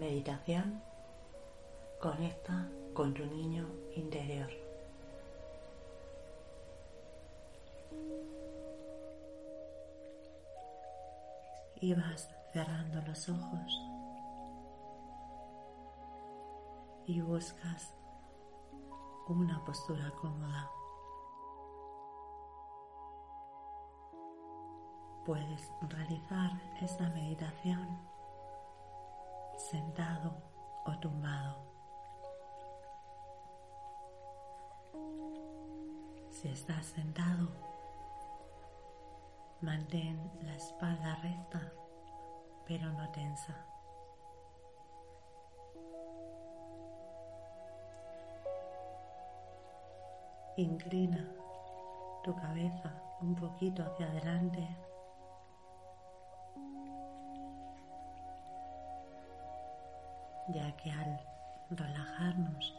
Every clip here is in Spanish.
Meditación. Conecta con tu niño interior. Y vas cerrando los ojos y buscas una postura cómoda. Puedes realizar esta meditación sentado o tumbado. Si estás sentado, mantén la espalda recta pero no tensa. Inclina tu cabeza un poquito hacia adelante ya que al relajarnos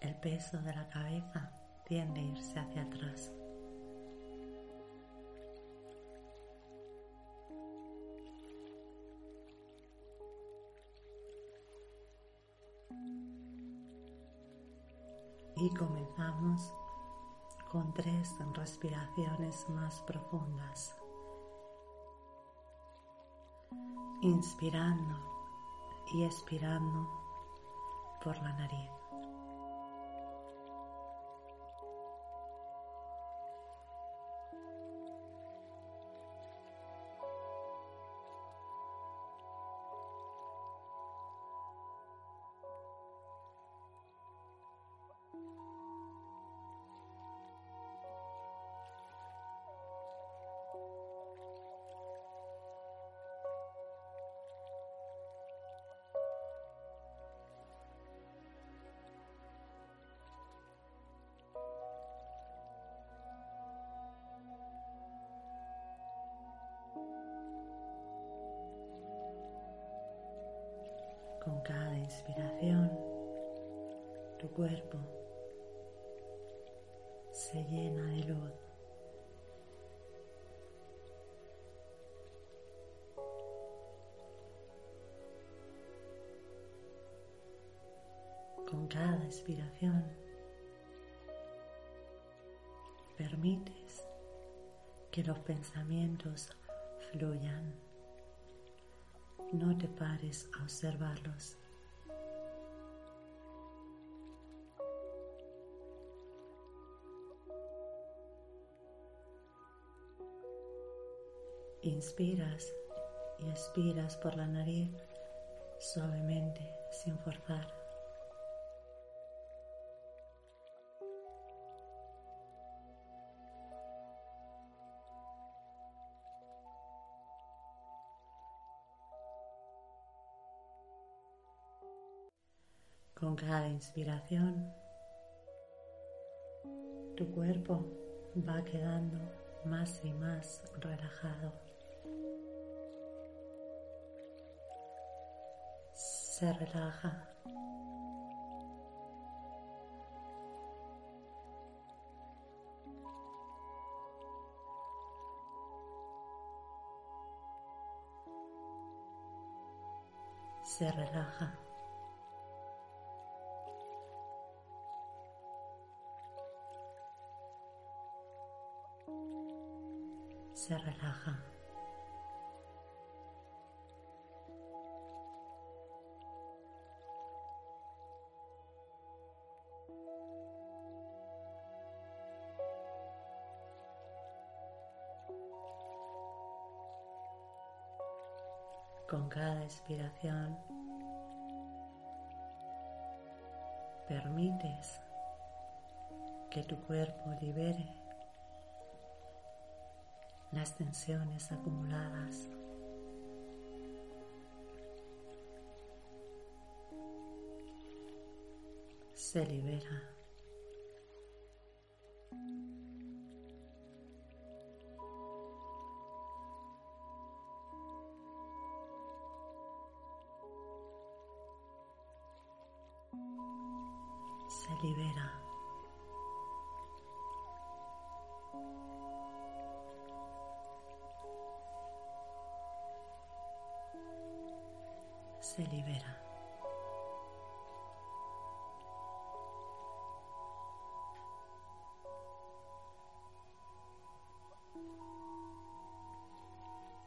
el peso de la cabeza tiende a irse hacia atrás. Y comenzamos con tres respiraciones más profundas. Inspirando y expirando por la nariz. Cada inspiración, tu cuerpo se llena de luz. Con cada expiración, permites que los pensamientos fluyan no te pares a observarlos. Inspiras y expiras por la nariz suavemente, sin forzar. Con cada inspiración, tu cuerpo va quedando más y más relajado. Se relaja. Se relaja. se relaja. Con cada expiración permites que tu cuerpo libere las tensiones acumuladas. Se libera Se libera.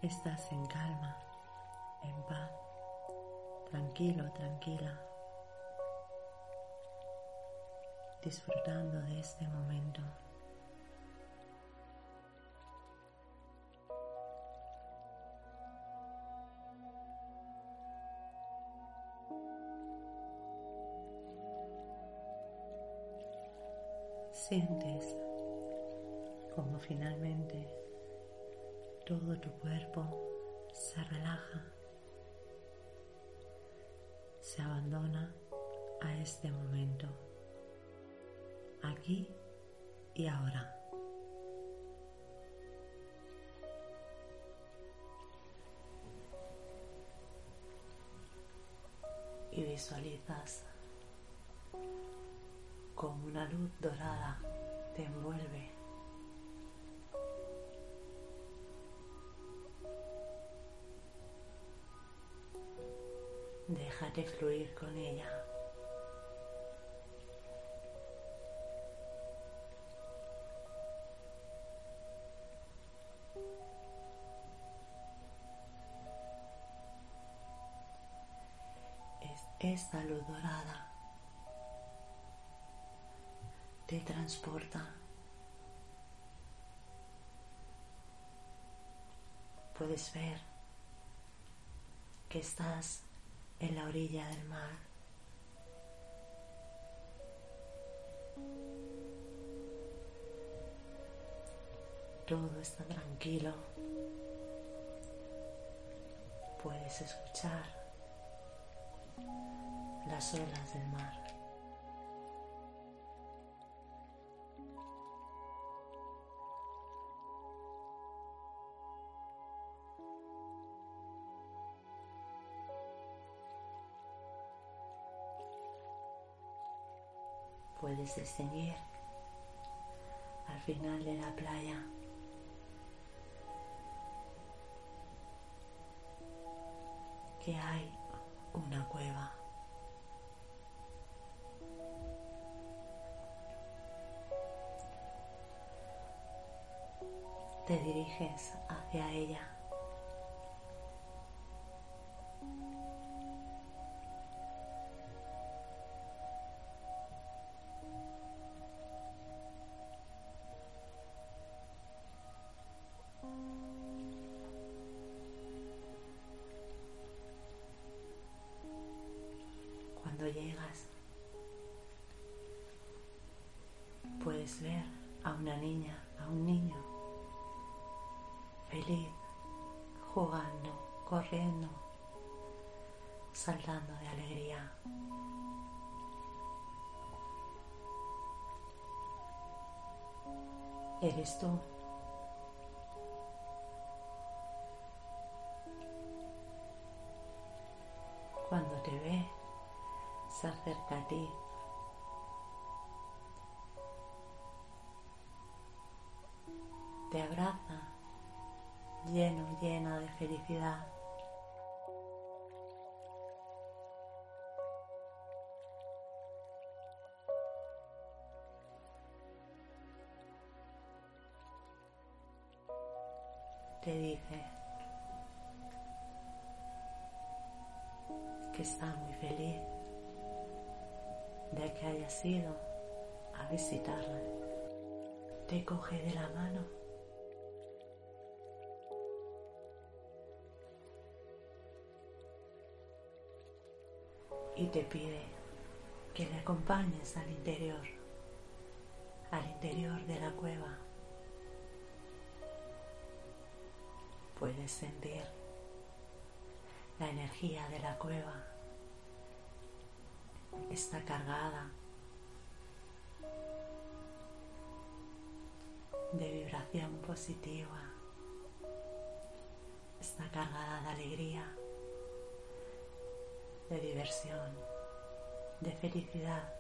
Estás en calma, en paz, tranquilo, tranquila, disfrutando de este momento. Sientes como finalmente todo tu cuerpo se relaja, se abandona a este momento, aquí y ahora. Y visualizas como una luz dorada te envuelve Déjate fluir con ella. Es esta luz dorada te transporta. Puedes ver que estás en la orilla del mar. Todo está tranquilo. Puedes escuchar las olas del mar. Puedes distinguir al final de la playa que hay una cueva. Te diriges hacia ella. Llegas, puedes ver a una niña, a un niño, feliz, jugando, corriendo, saltando de alegría. Eres tú. Se acerca a ti. Te abraza lleno, llena de felicidad. Te dice que está muy feliz de que hayas ido a visitarla. Te coge de la mano. Y te pide que le acompañes al interior, al interior de la cueva. Puedes sentir la energía de la cueva está cargada de vibración positiva, está cargada de alegría, de diversión, de felicidad.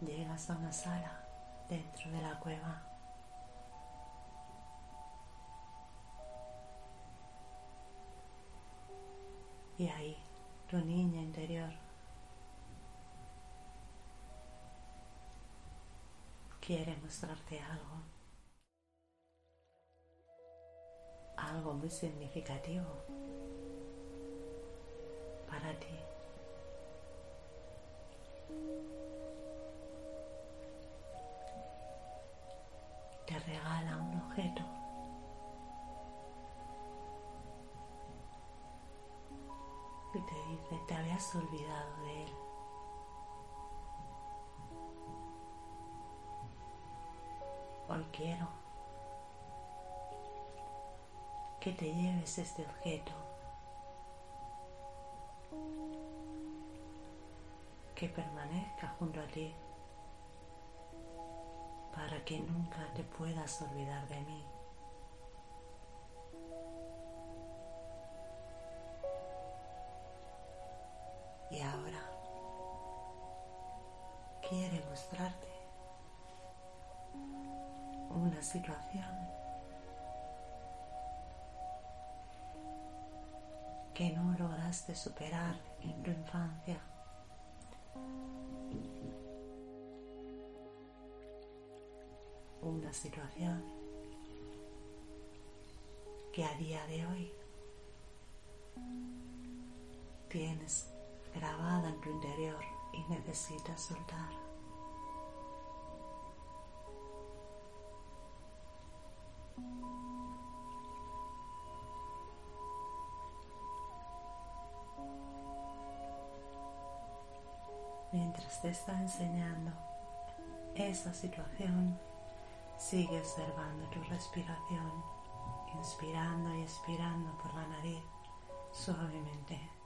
Llegas a una sala dentro de la cueva Y ahí tu niña interior quiere mostrarte algo. Algo muy significativo para ti. Te regala un objeto. Y te dice, te habías olvidado de él. Hoy quiero que te lleves este objeto, que permanezca junto a ti para que nunca te puedas olvidar de mí. Una situación que no lograste superar en tu infancia. Una situación que a día de hoy tienes grabada en tu interior y necesitas soltar. Te está enseñando esa situación, sigue observando tu respiración, inspirando y expirando por la nariz suavemente.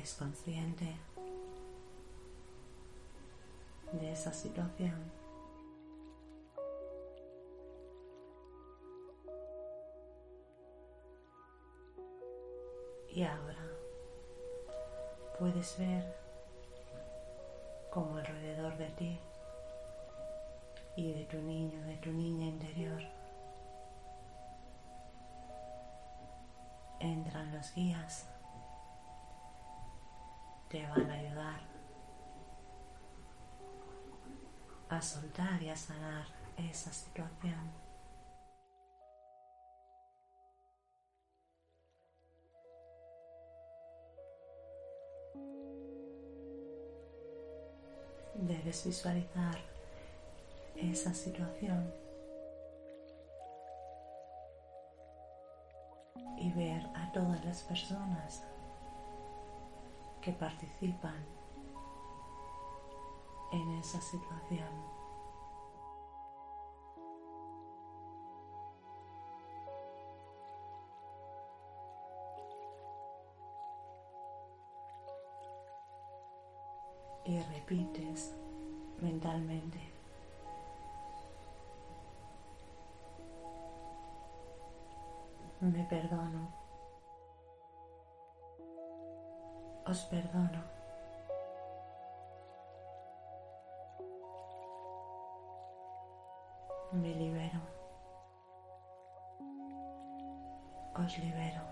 Eres consciente de esa situación. Y ahora puedes ver cómo alrededor de ti y de tu niño, de tu niña interior, entran los guías te van a ayudar a soltar y a sanar esa situación. Debes visualizar esa situación y ver a todas las personas que participan en esa situación. Y repites mentalmente. Me perdono. os perdono. Me libero. Os libero.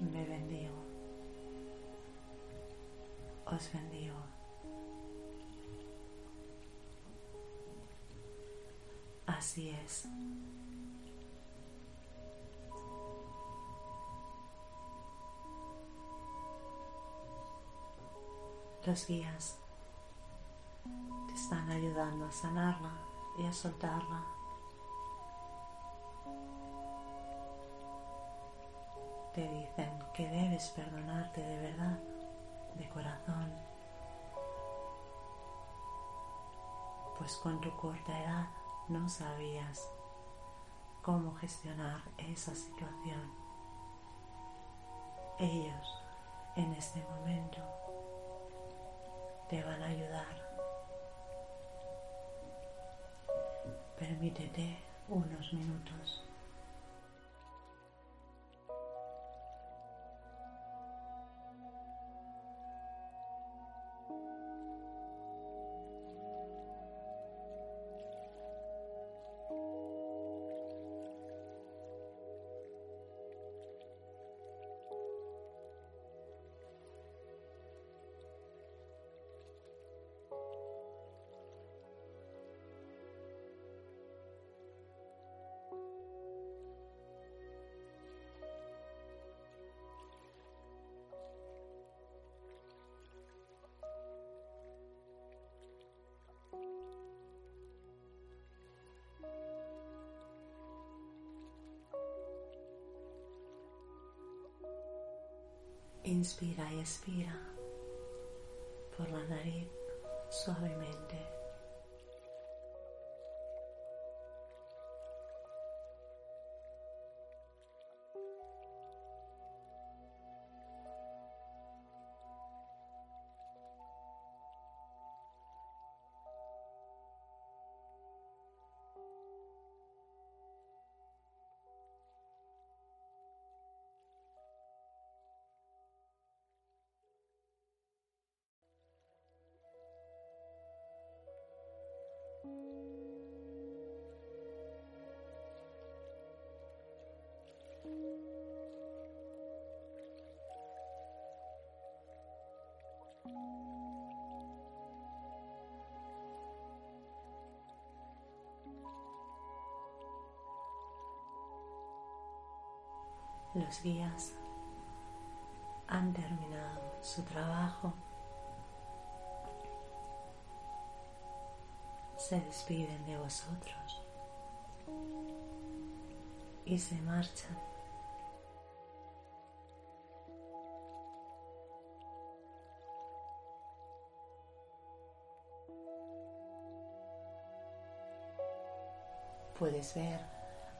Me bendigo. Os bendigo. Así es. Los guías te están ayudando a sanarla y a soltarla. Te dicen que debes perdonarte de verdad, de corazón, pues con tu corta edad no sabías cómo gestionar esa situación. Ellos en este momento te van a ayudar. Permítete unos minutos. Inspira y expira por la nariz suavemente. Los guías han terminado su trabajo. Se despiden de vosotros y se marchan. Puedes ver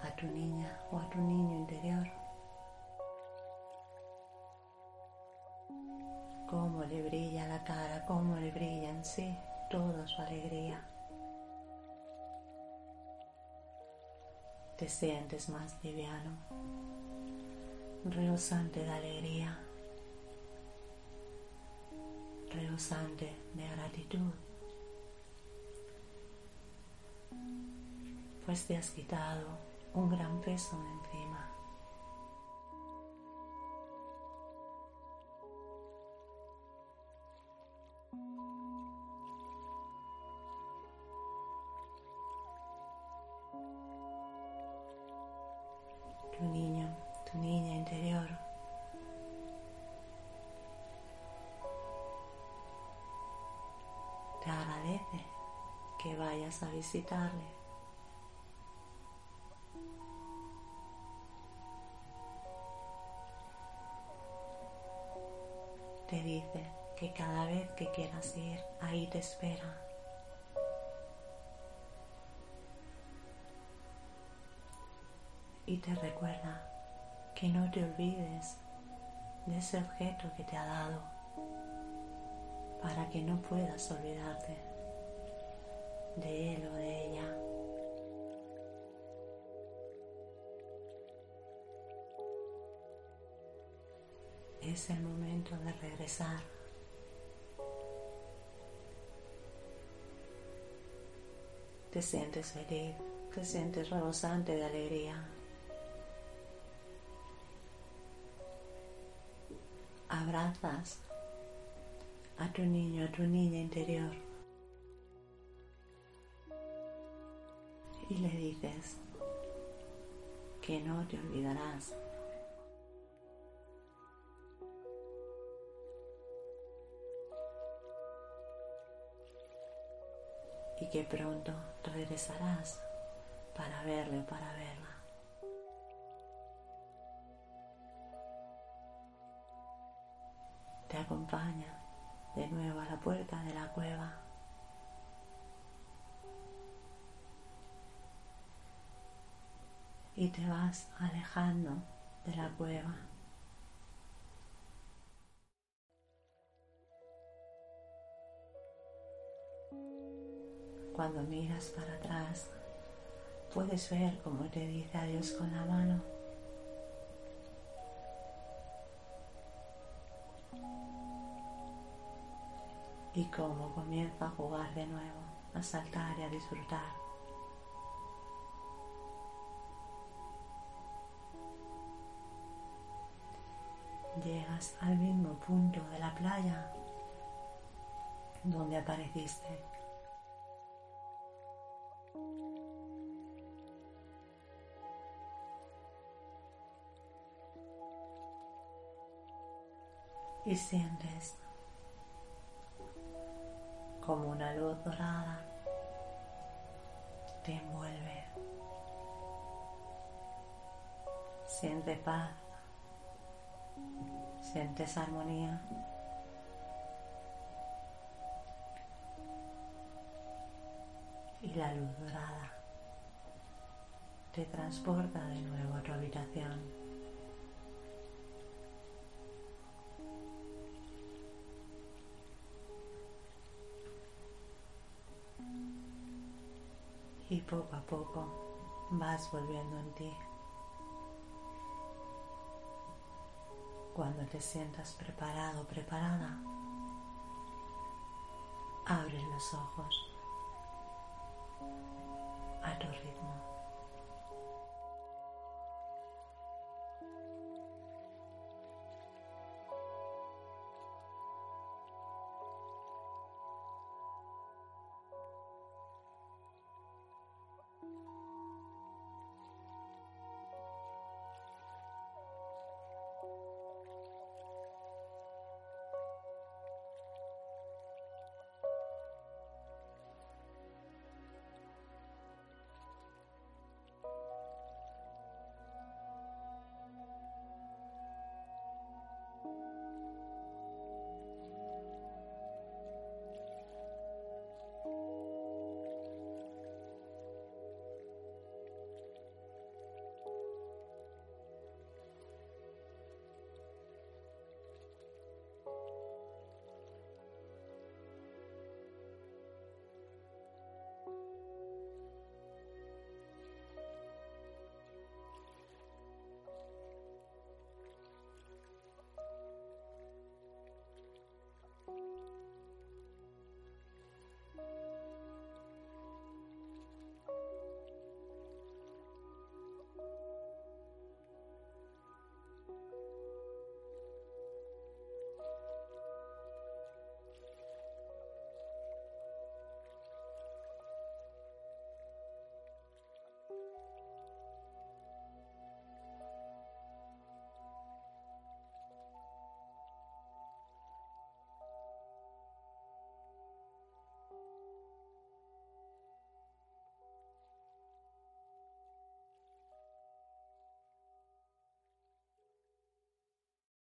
a tu niña o a tu niño interior cómo le brilla la cara, cómo le brilla en sí toda su alegría. Te sientes más liviano, rebosante de alegría, rebosante de gratitud, pues te has quitado un gran peso encima. A visitarle. Te dice que cada vez que quieras ir, ahí te espera. y te recuerda que no te olvides de ese objeto que te ha dado para que no puedas olvidarte de él o de ella. Es el momento de regresar. Te sientes feliz, te sientes rebosante de alegría. Abrazas a tu niño, a tu niña interior y le dices que no te olvidarás y que pronto regresarás para verle o para verla. Te acompaña de nuevo a la puerta de la cueva. Y te vas alejando de la cueva. Cuando miras para atrás, puedes ver cómo te dice adiós con la mano. Y cómo comienza a jugar de nuevo, a saltar y a disfrutar. Llegas al mismo punto de la playa donde apareciste. y sientes como una luz dorada te envuelve. Siente paz, sientes armonía. Y la luz dorada te transporta de nuevo a tu habitación. y poco a poco vas volviendo en ti. Cuando te sientas preparado, preparada, abres los ojos a tu ritmo.